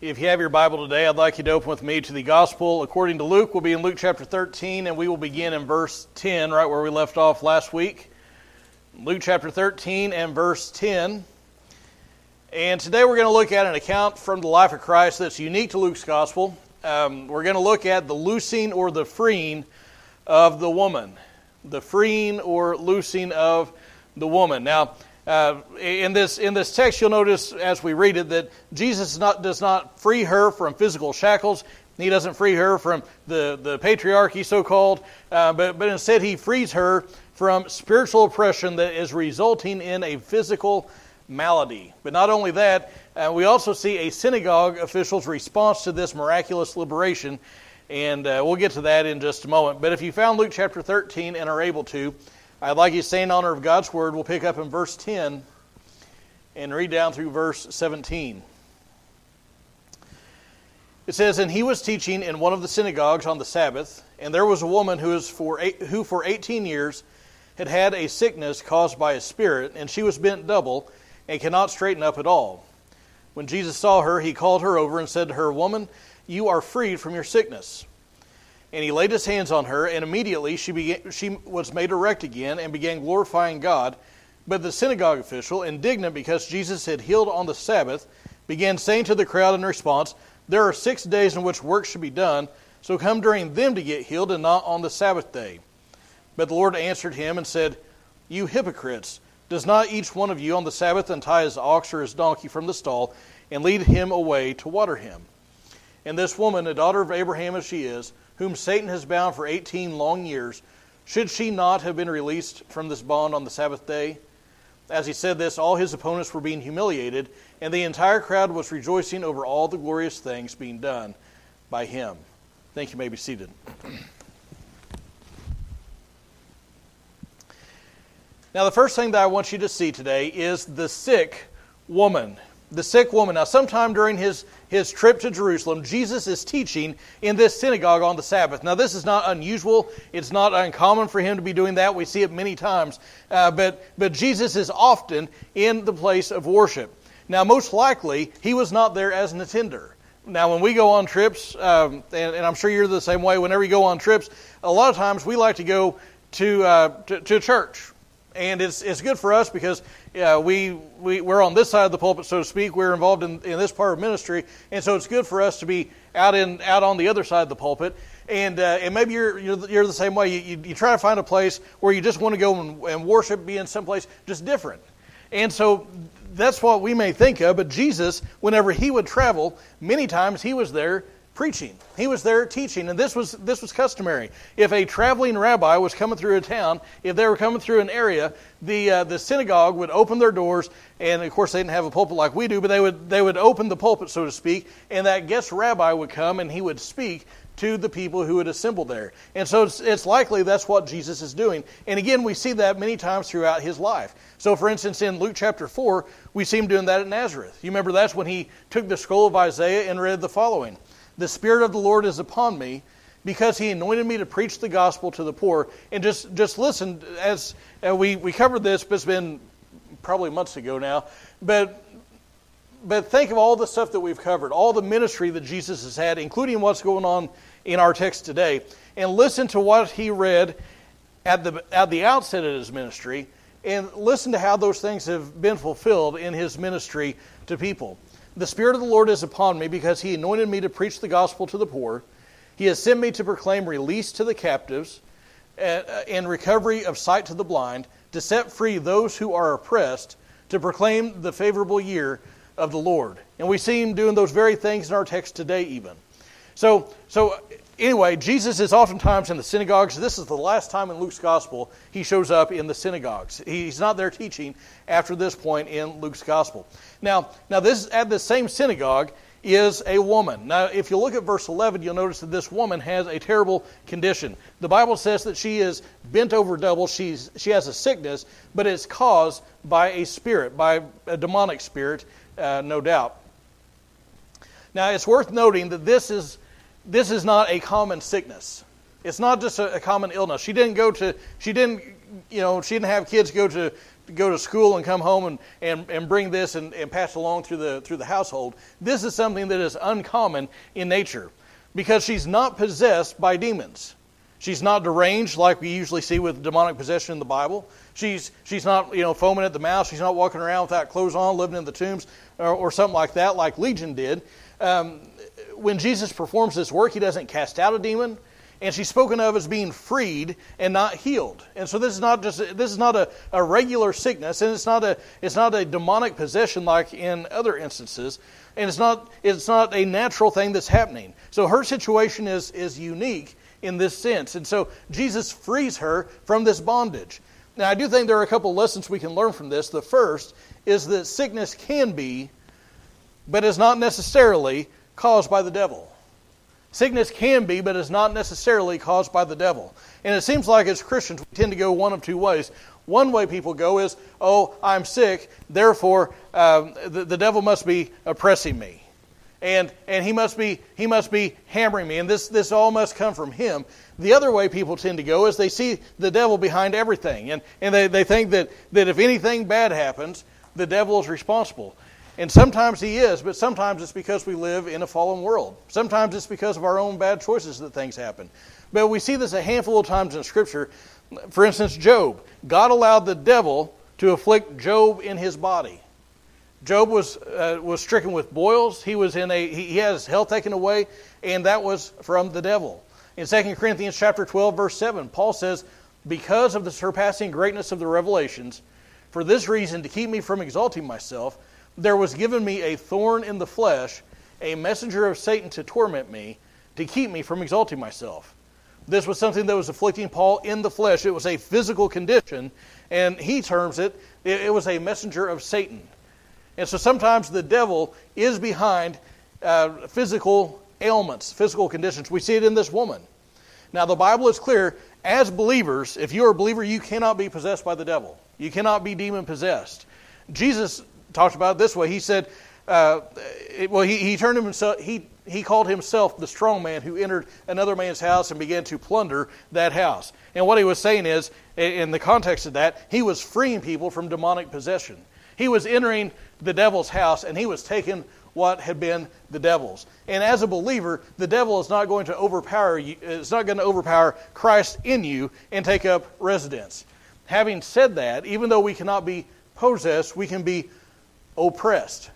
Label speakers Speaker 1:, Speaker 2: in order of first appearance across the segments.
Speaker 1: If you have your Bible today, I'd like you to open with me to the Gospel according to Luke. We'll be in Luke chapter 13, and we will begin in verse 10, right where we left off last week. Luke chapter 13 and verse 10. And today we're going to look at an account from the life of Christ that's unique to Luke's Gospel. Um, we're going to look at the loosing or the freeing of the woman. The freeing or loosing of the woman. Now, uh, in this in this text, you'll notice as we read it that Jesus not, does not free her from physical shackles. He doesn't free her from the, the patriarchy, so called, uh, but, but instead he frees her from spiritual oppression that is resulting in a physical malady. But not only that, uh, we also see a synagogue official's response to this miraculous liberation, and uh, we'll get to that in just a moment. But if you found Luke chapter 13 and are able to, I'd like you to say in honor of God's word. We'll pick up in verse 10 and read down through verse 17. It says, And he was teaching in one of the synagogues on the Sabbath, and there was a woman who, was for eight, who for 18 years had had a sickness caused by a spirit, and she was bent double and cannot straighten up at all. When Jesus saw her, he called her over and said to her, Woman, you are freed from your sickness. And he laid his hands on her, and immediately she, began, she was made erect again and began glorifying God. But the synagogue official, indignant because Jesus had healed on the Sabbath, began saying to the crowd in response, There are six days in which work should be done, so come during them to get healed and not on the Sabbath day. But the Lord answered him and said, You hypocrites, does not each one of you on the Sabbath untie his ox or his donkey from the stall and lead him away to water him? And this woman, a daughter of Abraham as she is, whom Satan has bound for 18 long years, should she not have been released from this bond on the Sabbath day? As he said this, all his opponents were being humiliated, and the entire crowd was rejoicing over all the glorious things being done by him. Thank you. may be seated. Now, the first thing that I want you to see today is the sick woman the sick woman. Now, sometime during his, his trip to Jerusalem, Jesus is teaching in this synagogue on the Sabbath. Now, this is not unusual. It's not uncommon for him to be doing that. We see it many times. Uh, but, but Jesus is often in the place of worship. Now, most likely, he was not there as an attender. Now, when we go on trips, um, and, and, I'm sure you're the same way, whenever you go on trips, a lot of times we like to go to, uh, to, to church and it's, it's good for us because uh, we, we, we're on this side of the pulpit, so to speak. We're involved in, in this part of ministry, and so it's good for us to be out, in, out on the other side of the pulpit. And, uh, and maybe you're, you're, you're, the same way. You, you, you, try to find a place where you just want to go and, and worship, be in some place just different. And so that's what we may think of, but Jesus, whenever he would travel, many times he was there preaching. He was there teaching, and this was this was customary. If a traveling rabbi was coming through a town, if they were coming through an area, the uh, the synagogue would open their doors, and of course they didn't have a pulpit like we do, but they would they would open the pulpit, so to speak, and that guest rabbi would come and he would speak to the people who had assembled there. And so it's, it's likely that's what Jesus is doing. And again, we see that many times throughout his life. So, for instance, in Luke chapter 4, we see him doing that at Nazareth. You remember that's when he took the scroll of Isaiah and read the following the Spirit of the Lord is upon me because he anointed me to preach the gospel to the poor. And just, just listen, as we, we covered this, but it's been probably months ago now. But, but think of all the stuff that we've covered, all the ministry that Jesus has had, including what's going on in our text today. And listen to what he read at the, at the outset of his ministry. And listen to how those things have been fulfilled in his ministry to people. The Spirit of the Lord is upon me because he anointed me to preach the gospel to the poor. He has sent me to proclaim release to the captives uh, and recovery of sight to the blind, to set free those who are oppressed, to proclaim the favorable year of the Lord. And we see him doing those very things in our text today, even. So, so anyway, Jesus is oftentimes in the synagogues. This is the last time in Luke's gospel he shows up in the synagogues. He's not there teaching after this point in Luke's gospel. Now, now this at the same synagogue is a woman. Now, if you look at verse 11, you'll notice that this woman has a terrible condition. The Bible says that she is bent over double. She's, she has a sickness, but it's caused by a spirit, by a demonic spirit, uh, no doubt. Now, it's worth noting that this is this is not a common sickness. It's not just a, a common illness. She didn't go to, she didn't, you know, she didn't have kids go to go to school and come home and, and, and bring this and, and pass along through the through the household. This is something that is uncommon in nature because she's not possessed by demons. She's not deranged like we usually see with demonic possession in the Bible. She's, she's not you know, foaming at the mouth. She's not walking around without clothes on, living in the tombs, or, or something like that, like Legion did. Um, when Jesus performs this work, he doesn't cast out a demon, and she's spoken of as being freed and not healed. And so this is not just this is not a, a regular sickness, and it's not a it's not a demonic possession like in other instances, and it's not it's not a natural thing that's happening. So her situation is is unique in this sense, and so Jesus frees her from this bondage. Now I do think there are a couple lessons we can learn from this. The first is that sickness can be, but is not necessarily caused by the devil. Sickness can be, but is not necessarily caused by the devil. And it seems like as Christians, we tend to go one of two ways. One way people go is, oh, I'm sick, therefore um, the, the devil must be oppressing me. And, and he, must be, he must be hammering me, and this, this all must come from him. The other way people tend to go is they see the devil behind everything, and, and they, they think that, that if anything bad happens, the devil is responsible. And sometimes he is, but sometimes it's because we live in a fallen world. Sometimes it's because of our own bad choices that things happen. But we see this a handful of times in Scripture. For instance, Job. God allowed the devil to afflict Job in his body. Job was, uh, was stricken with boils. He, was in a, he, he had his health taken away, and that was from the devil. In 2 Corinthians chapter 12, verse 7, Paul says, Because of the surpassing greatness of the revelations, for this reason, to keep me from exalting myself, there was given me a thorn in the flesh, a messenger of Satan to torment me, to keep me from exalting myself. This was something that was afflicting Paul in the flesh. It was a physical condition, and he terms it, it was a messenger of Satan. And so sometimes the devil is behind uh, physical ailments, physical conditions. We see it in this woman. Now, the Bible is clear. As believers, if you're a believer, you cannot be possessed by the devil. You cannot be demon possessed. Jesus talked about it this way. He said, uh, it, well, he, he turned himself, he, he called himself the strong man who entered another man's house and began to plunder that house. And what he was saying is, in the context of that, he was freeing people from demonic possession. He was entering the devil's house and he was taking what had been the devil's. And as a believer, the devil is not going to overpower you, it's not going to overpower Christ in you and take up residence. Having said that, even though we cannot be possessed, we can be oppressed.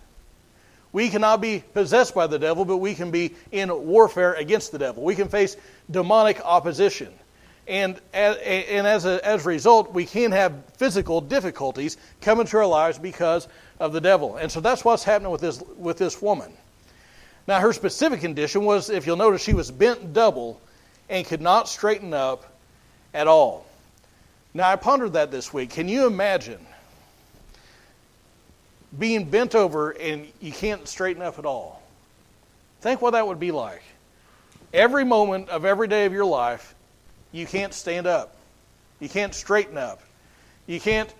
Speaker 1: We cannot be possessed by the devil, but we can be in warfare against the devil. We can face demonic opposition. And, and as, a, as a result, we can have physical difficulties come into our lives because of the devil. And so that's what's happening with this, with this woman. Now, her specific condition was, if you'll notice, she was bent double and could not straighten up at all. Now, I pondered that this week. Can you imagine being bent over and you can't straighten up at all. Think what that would be like. Every moment of every day of your life, you can't stand up. You can't straighten up. You can't,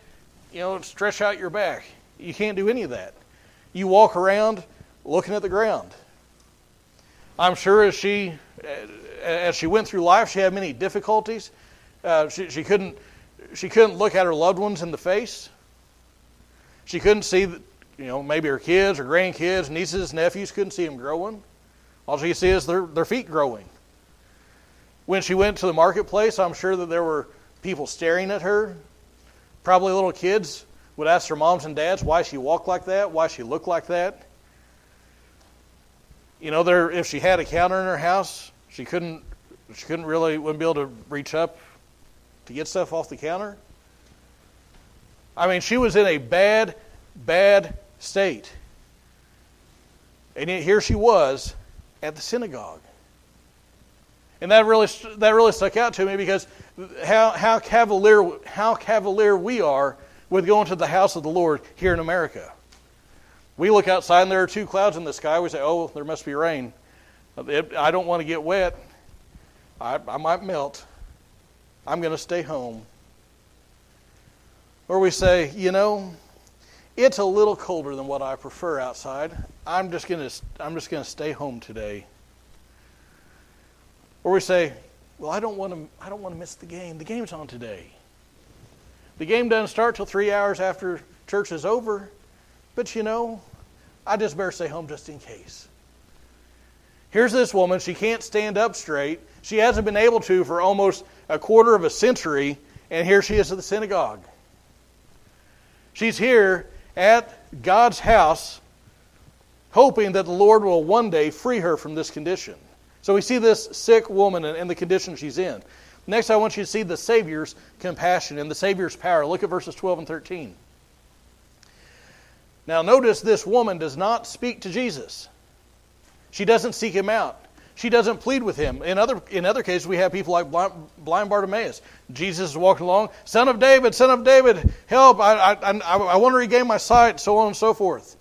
Speaker 1: you know, stretch out your back. You can't do any of that. You walk around looking at the ground. I'm sure as she as she went through life, she had many difficulties. Uh, she, she couldn't she couldn't look at her loved ones in the face. She couldn't see, you know, maybe her kids or grandkids, nieces, nephews, couldn't see them growing. All she could see is their, their feet growing. When she went to the marketplace, I'm sure that there were people staring at her. Probably little kids would ask their moms and dads why she walked like that, why she looked like that. You know, there if she had a counter in her house, she couldn't she couldn't really wouldn't be able to reach up to get stuff off the counter. I mean, she was in a bad, bad state. And yet here she was at the synagogue. And that really, that really stuck out to me because how, how, cavalier, how cavalier we are with going to the house of the Lord here in America. We look outside and there are two clouds in the sky. We say, oh, there must be rain. I don't want to get wet. I, I might melt. I'm going to stay home. Or we say, you know, it's a little colder than what I prefer outside. I'm just going to I'm just going to stay home today. Or we say, well, I don't want to, I don't want to miss the game. The game's on today. The game doesn't start till three hours after church is over. But you know, I just better stay home just in case. Here's this woman. She can't stand up straight. She hasn't been able to for almost a quarter of a century. And here she is at the synagogue. She's here at God's house, hoping that the Lord will one day free her from this condition. So we see this sick woman and the condition she's in. Next, I want you to see the Savior's compassion and the Savior's power. Look at verses 12 and 13. Now, notice this woman does not speak to Jesus. She doesn't seek him out. She doesn't plead with him. In other, in other cases, we have people like blind, blind Bartimaeus. Jesus is walking along, Son of David, Son of David, help! I, I, I, I want to regain my sight, so on and so forth.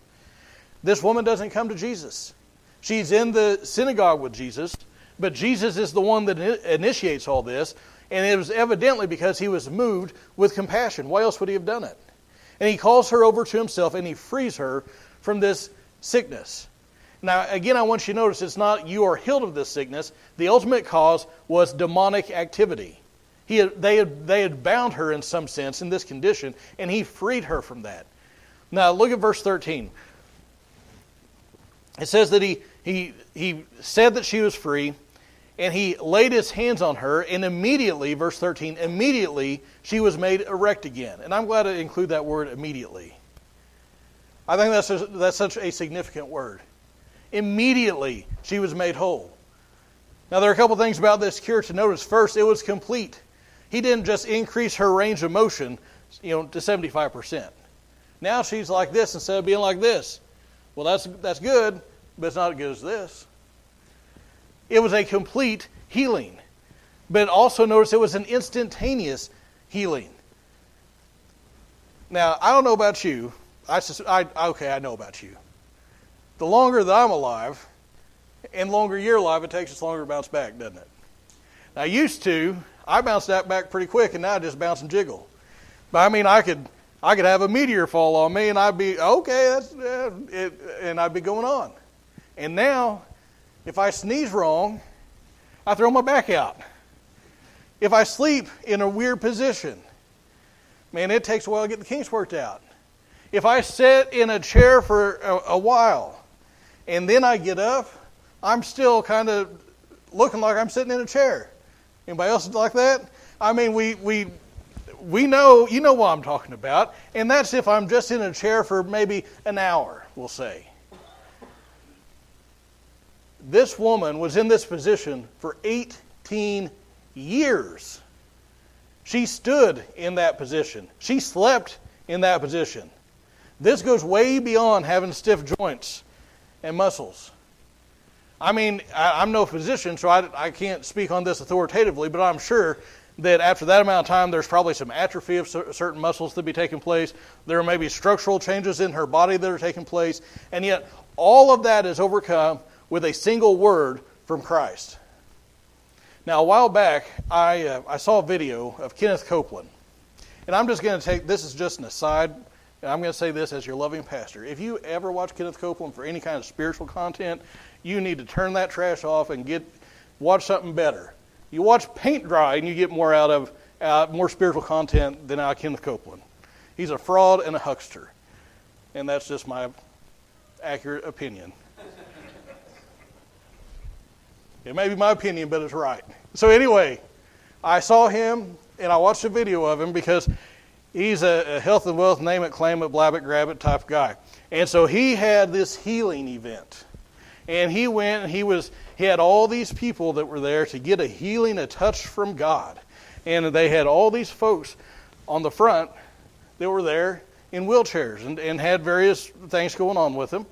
Speaker 1: This woman doesn't come to Jesus. She's in the synagogue with Jesus, but Jesus is the one that initiates all this, and it was evidently because he was moved with compassion. Why else would he have done it? And he calls her over to himself and he frees her from this sickness. Now, again, I want you to notice it's not you are healed of this sickness. The ultimate cause was demonic activity. He had, they, had, they had bound her in some sense in this condition, and he freed her from that. Now, look at verse 13. It says that he, he, he said that she was free, and he laid his hands on her, and immediately, verse 13, immediately she was made erect again. And I'm glad to include that word immediately. I think that's, a, that's such a significant word. Immediately she was made whole. Now, there are a couple things about this cure to notice. First, it was complete. He didn't just increase her range of motion, you know, to 75%. Now she's like this instead of being like this. Well, that's, that's good, but it's not as good as this. It was a complete healing. But also notice it was an instantaneous healing. Now, I don't know about you. I, I, okay, I know about you. The longer that I'm alive, and longer you're alive, it takes us longer to bounce back, doesn't it? Now, used to, I bounced that back pretty quick, and now I just bounce and jiggle. But I mean, I could, I could have a meteor fall on me, and I'd be okay, that's, uh, it, and I'd be going on. And now, if I sneeze wrong, I throw my back out. If I sleep in a weird position, man, it takes a while to get the kinks worked out. If I sit in a chair for a, a while and then I get up, I'm still kind of looking like I'm sitting in a chair. Anybody else like that? I mean, we, we, we know, you know what I'm talking about, and that's if I'm just in a chair for maybe an hour, we'll say this woman was in this position for 18 years. She stood in that position. She slept in that position. This goes way beyond having stiff joints and muscles. I mean, I, am no physician, so I, I can't speak on this authoritatively, but I'm sure that after that amount of time, there's probably some atrophy of certain muscles that be taking place. There may be structural changes in her body that are taking place, and yet all of that is overcome with a single word from Christ. Now, a while back, I, uh, I saw a video of Kenneth Copeland. And I'm just going to take this is just an aside. And I'm going to say this as your loving pastor. If you ever watch Kenneth Copeland for any kind of spiritual content, you need to turn that trash off and get watch something better. You watch paint dry and you get more out of uh, more spiritual content than out Kenneth Copeland. He's a fraud and a huckster. And that's just my accurate opinion. It may be my opinion, but it's right. So, anyway, I saw him and I watched a video of him because he's a, health and wealth, name it, claim it, blab it, grab it type guy. And so he had this healing event. And he went and he was he had all these people that were there to get a healing, a touch from God. And they had all these folks on the front that were there in wheelchairs and, and had various things going on with them.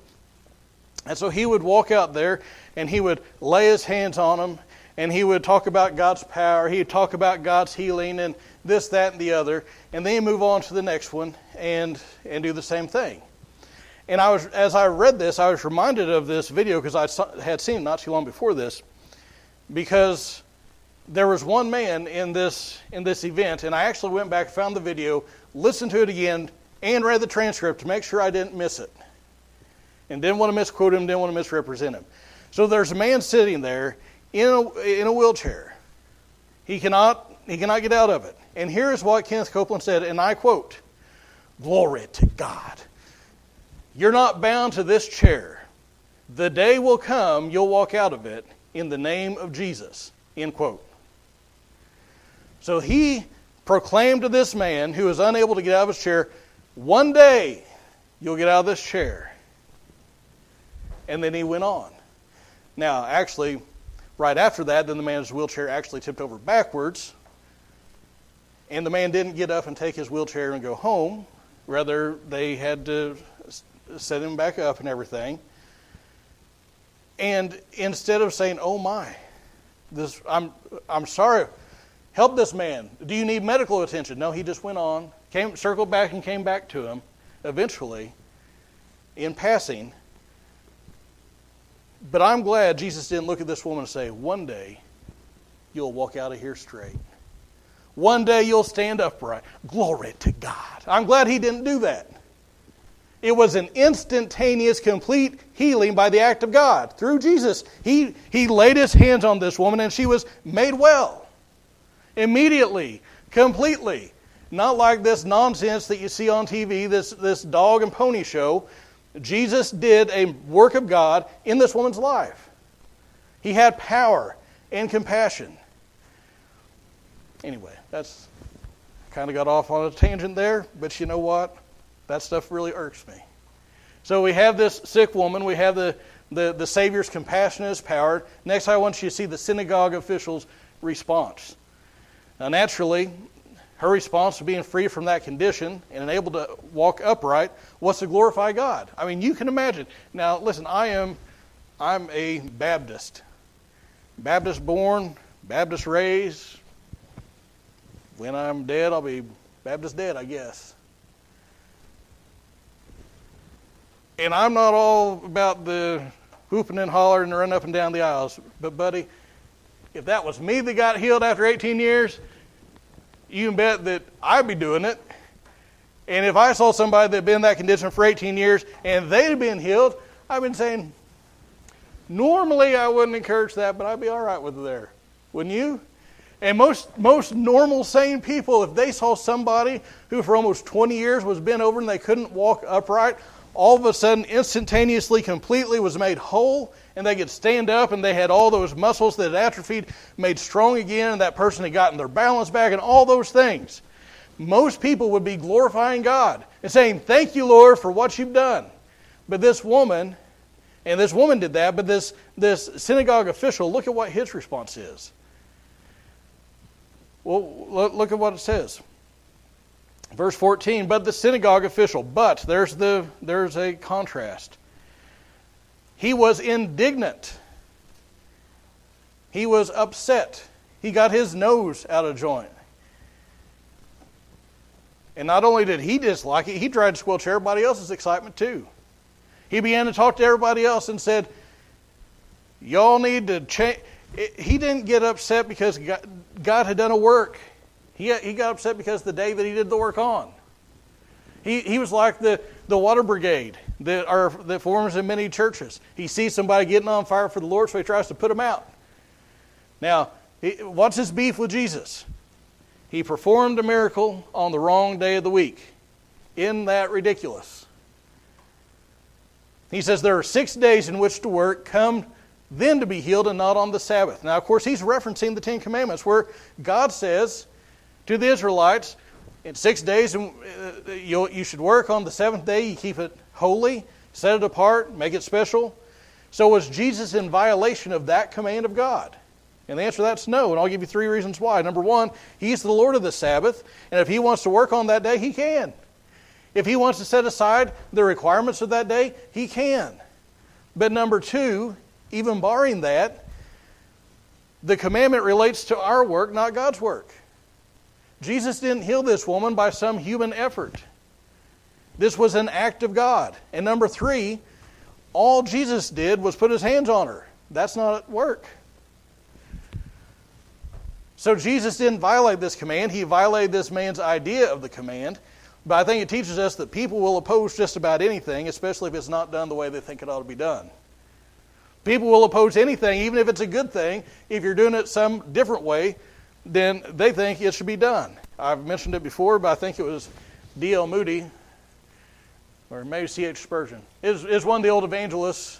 Speaker 1: And so he would walk out there and he would lay his hands on them and he would talk about God's power. He would talk about God's healing and this, that, and the other. And then move on to the next one and, and do the same thing. And I was, as I read this, I was reminded of this video because I had seen it not too long before this. Because there was one man in this, in this event, and I actually went back, found the video, listened to it again, and read the transcript to make sure I didn't miss it and didn't want to misquote him, didn't want to misrepresent him. So there's a man sitting there in a, in a wheelchair He cannot, he cannot get out of it. And here is what Kenneth Copeland said, and I quote Glory to God. You're not bound to this chair. The day will come you'll walk out of it in the name of Jesus. End quote. So he proclaimed to this man who was unable to get out of his chair, One day you'll get out of this chair. And then he went on. Now, actually, right after that, then the man's wheelchair actually tipped over backwards. And the man didn't get up and take his wheelchair and go home. Rather, they had to set him back up and everything. And instead of saying, "Oh my, this I'm I'm sorry, help this man. Do you need medical attention?" No, he just went on, came circled back and came back to him eventually in passing. But I'm glad Jesus didn't look at this woman and say, "One day you'll walk out of here straight. One day you'll stand upright. Glory to God." I'm glad he didn't do that. It was an instantaneous, complete healing by the act of God through Jesus. He, he laid his hands on this woman and she was made well. Immediately, completely. Not like this nonsense that you see on TV, this, this dog and pony show. Jesus did a work of God in this woman's life. He had power and compassion. Anyway, that's kind of got off on a tangent there, but you know what? That stuff really irks me. So we have this sick woman. We have the, the, the Savior's compassion his power. Next, I want you to see the synagogue official's response. Now, naturally, her response to being free from that condition and able to walk upright was to glorify God. I mean, you can imagine. Now, listen, I am I'm a Baptist. Baptist born, Baptist raised. When I'm dead, I'll be Baptist dead, I guess. And I'm not all about the whooping and hollering and running up and down the aisles. But, buddy, if that was me that got healed after 18 years, you can bet that I'd be doing it. And if I saw somebody that had been in that condition for 18 years and they'd been healed, I've been saying, normally I wouldn't encourage that, but I'd be all right with it there. Wouldn't you? And most, most normal, sane people, if they saw somebody who for almost 20 years was bent over and they couldn't walk upright, all of a sudden, instantaneously, completely was made whole, and they could stand up, and they had all those muscles that had atrophied made strong again, and that person had gotten their balance back, and all those things. Most people would be glorifying God and saying, Thank you, Lord, for what you've done. But this woman, and this woman did that, but this, this synagogue official, look at what his response is. Well, look at what it says. Verse 14, but the synagogue official, but there's the there's a contrast. He was indignant. He was upset. He got his nose out of joint. And not only did he dislike it, he tried to squelch everybody else's excitement too. He began to talk to everybody else and said, Y'all need to change. He didn't get upset because God had done a work. He, he got upset because the day that he did the work on. He, he was like the, the water brigade that, are, that forms in many churches. He sees somebody getting on fire for the Lord, so he tries to put them out. Now, what's his beef with Jesus? He performed a miracle on the wrong day of the week. Isn't that ridiculous? He says there are six days in which to work. Come then to be healed and not on the Sabbath. Now, of course, he's referencing the Ten Commandments where God says to the Israelites, in six days uh, you should work. On the seventh day, you keep it holy, set it apart, make it special. So was Jesus in violation of that command of God? And the answer to that's no, and I'll give you three reasons why. Number one, He's the Lord of the Sabbath, and if He wants to work on that day, He can. If He wants to set aside the requirements of that day, He can. But number two, even barring that, the commandment relates to our work, not God's work. Jesus didn't heal this woman by some human effort. This was an act of God. And number three, all Jesus did was put his hands on her. That's not work. So Jesus didn't violate this command. He violated this man's idea of the command. But I think it teaches us that people will oppose just about anything, especially if it's not done the way they think it ought to be done. People will oppose anything, even if it's a good thing, if you're doing it some different way then they think it should be done. I've mentioned it before, but I think it was D.L. Moody, or maybe C.H. Spurgeon. Is is one of the old evangelists.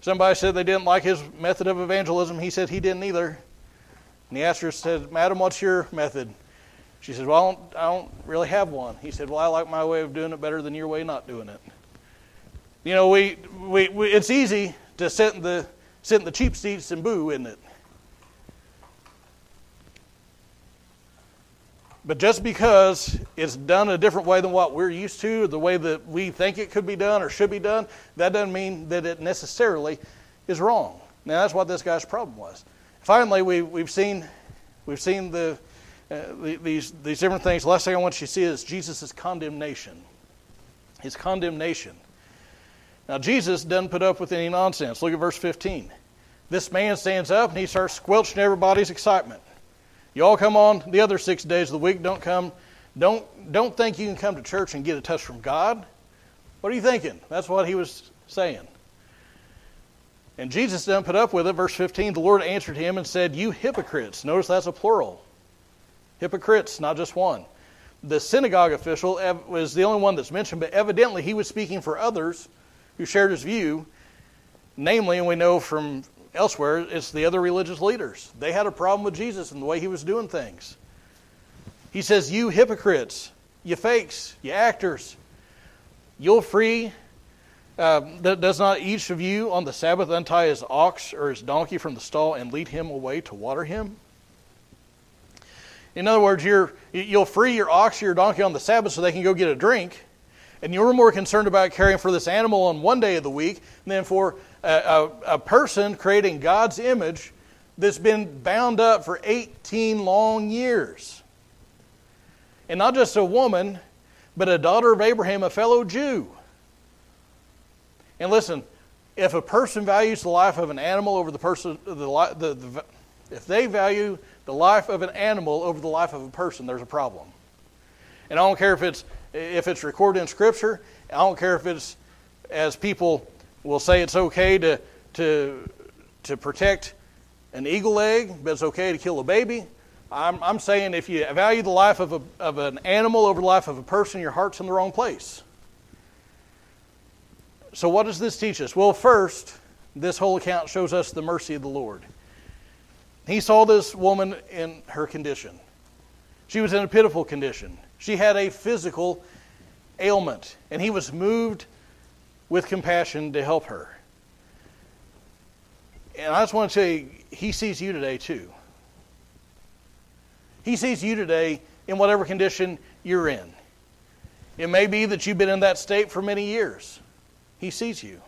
Speaker 1: Somebody said they didn't like his method of evangelism. He said he didn't either. And he asked said, Madam, what's your method? She said, Well, I don't, I don't really have one. He said, Well, I like my way of doing it better than your way not doing it. You know, we, we, we it's easy to sit in the sit in the cheap seats and boo, isn't it? But just because it's done a different way than what we're used to, the way that we think it could be done or should be done, that doesn't mean that it necessarily is wrong. Now that's what this guy's problem was. Finally, we, we've seen we've seen the, uh, the, these these different things. The last thing I want you to see is Jesus' condemnation. His condemnation. Now Jesus doesn't put up with any nonsense. Look at verse 15. This man stands up and he starts squelching everybody's excitement. You all come on the other six days of the week. Don't come. Don't don't think you can come to church and get a touch from God. What are you thinking? That's what he was saying. And Jesus doesn't put up with it. Verse 15, the Lord answered him and said, You hypocrites. Notice that's a plural. Hypocrites, not just one. The synagogue official was the only one that's mentioned, but evidently he was speaking for others who shared his view. Namely, and we know from elsewhere, it's the other religious leaders. They had a problem with Jesus and the way he was doing things. He says, You hypocrites, you fakes, you actors, you'll free. Uh, does not each of you on the Sabbath untie his ox or his donkey from the stall and lead him away to water him? In other words, you will free your ox or your donkey on the Sabbath so they can go get a drink, and you're more concerned about caring for this animal on one day of the week than for a, a, a person creating God's image that's been bound up for 18 long years. And not just a woman, but a daughter of Abraham, a fellow Jew. And listen, if a person values the life of an animal over the person, the, the, the, if they value the life of an animal over the life of a person, there's a problem. And I don't care if it's if it's recorded in Scripture. I don't care if it's as people will say it's okay to to to protect an eagle egg, but it's okay to kill a baby. I'm, I'm saying if you value the life of, a, of an animal over the life of a person, your heart's in the wrong place. So, what does this teach us? Well, first, this whole account shows us the mercy of the Lord. He saw this woman in her condition. She was in a pitiful condition. She had a physical ailment, and he was moved with compassion to help her. And I just want to tell you, he sees you today too. He sees you today in whatever condition you're in. It may be that you've been in that state for many years. He sees you.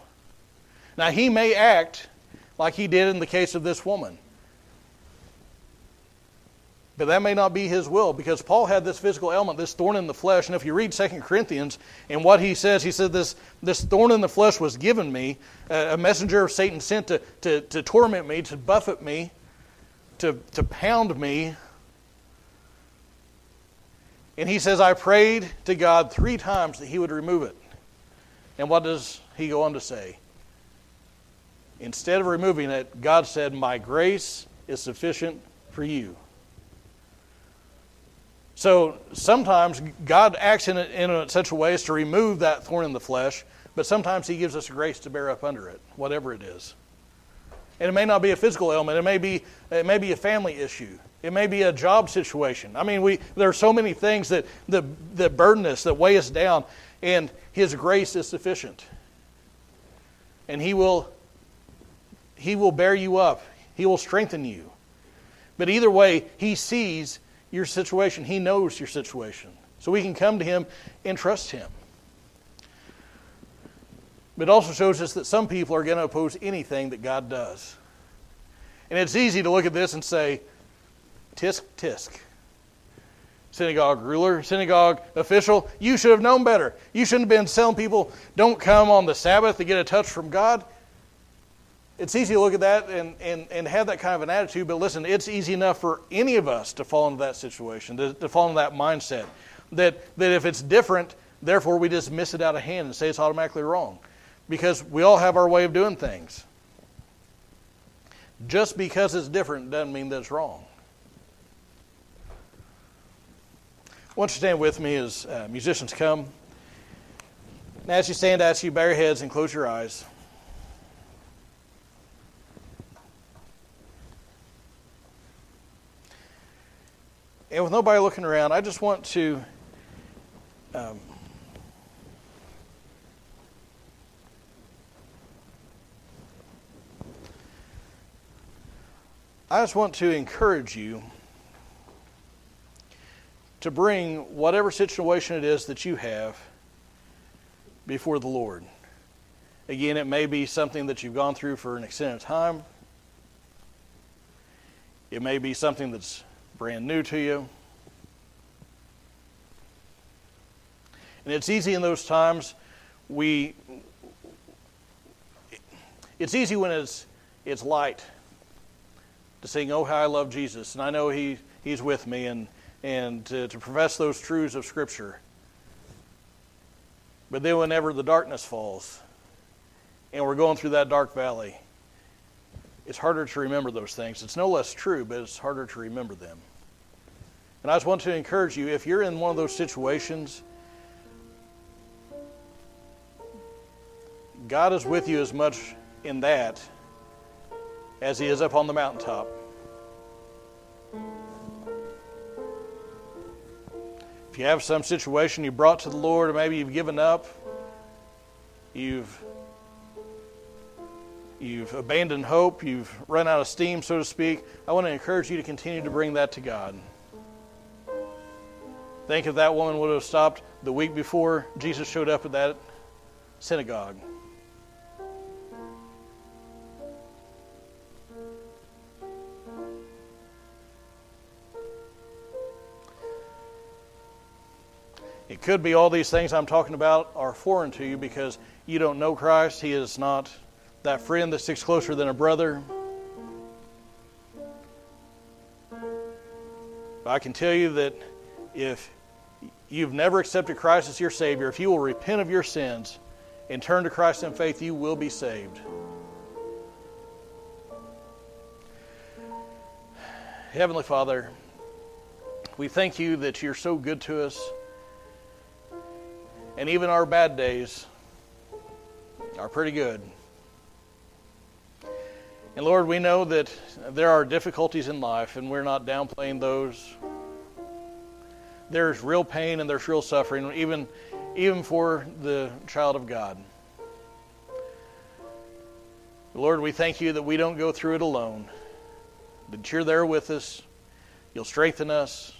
Speaker 1: Now, he may act like he did in the case of this woman. But that may not be his will because Paul had this physical ailment, this thorn in the flesh. And if you read 2 Corinthians and what he says, he said, This, this thorn in the flesh was given me, a messenger of Satan sent to, to, to torment me, to buffet me, to, to pound me. And he says, I prayed to God three times that he would remove it. And what does he go on to say? Instead of removing it, God said, My grace is sufficient for you. So sometimes God acts in, it, in such a way as to remove that thorn in the flesh, but sometimes He gives us grace to bear up under it, whatever it is. And it may not be a physical ailment, it may be, it may be a family issue. It may be a job situation. I mean, we, there are so many things that, that, that burden us, that weigh us down, and His grace is sufficient. And He will, he will bear you up, He will strengthen you. But either way, He sees your situation. He knows your situation. So we can come to Him and trust Him. But it also shows us that some people are going to oppose anything that God does. And it's easy to look at this and say, tisk, tisk. Synagogue ruler, synagogue official, you should have known better. You shouldn't have been telling people, don't come on the Sabbath to get a touch from God it's easy to look at that and, and, and have that kind of an attitude, but listen, it's easy enough for any of us to fall into that situation, to, to fall into that mindset. That, that if it's different, therefore we just miss it out of hand and say it's automatically wrong. Because we all have our way of doing things. Just because it's different doesn't mean that it's wrong. Won't you stand with me as uh, musicians come? And as you stand, I ask you bow your heads and close your eyes. And with nobody looking around, I just want to um, I just want to encourage you to bring whatever situation it is that you have before the Lord. Again, it may be something that you've gone through for an extended time. It may be something that's brand new to you. And it's easy in those times we it's easy when it's it's light to sing, Oh, how I love Jesus, and I know he, He's with me, and, and to, to profess those truths of Scripture. But then, whenever the darkness falls, and we're going through that dark valley, it's harder to remember those things. It's no less true, but it's harder to remember them. And I just want to encourage you if you're in one of those situations, God is with you as much in that as he is up on the mountaintop. If you have some situation you brought to the Lord, or maybe you've given up, you've you've abandoned hope, you've run out of steam, so to speak, I want to encourage you to continue to bring that to God. Think if that woman would have stopped the week before Jesus showed up at that synagogue. It could be all these things I'm talking about are foreign to you because you don't know Christ. He is not that friend that sticks closer than a brother. I can tell you that if you've never accepted Christ as your Savior, if you will repent of your sins and turn to Christ in faith, you will be saved. Heavenly Father, we thank you that you're so good to us. And even our bad days are pretty good. And Lord, we know that there are difficulties in life, and we're not downplaying those. There's real pain and there's real suffering, even, even for the child of God. Lord, we thank you that we don't go through it alone, that you're there with us. You'll strengthen us.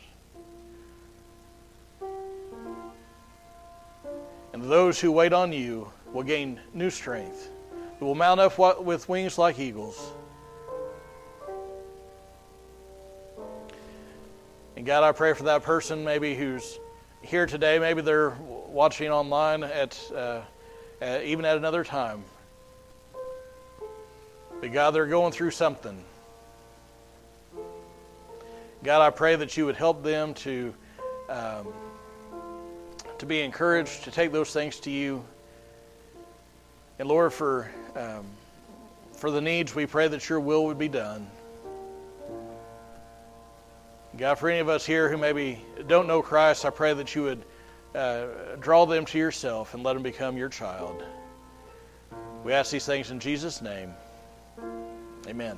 Speaker 1: And those who wait on you will gain new strength. They will mount up with wings like eagles. And God, I pray for that person maybe who's here today. Maybe they're watching online at, uh, even at another time. But God, they're going through something. God, I pray that you would help them to. Um, to be encouraged to take those things to you. And Lord, for, um, for the needs, we pray that your will would be done. God, for any of us here who maybe don't know Christ, I pray that you would uh, draw them to yourself and let them become your child. We ask these things in Jesus' name. Amen.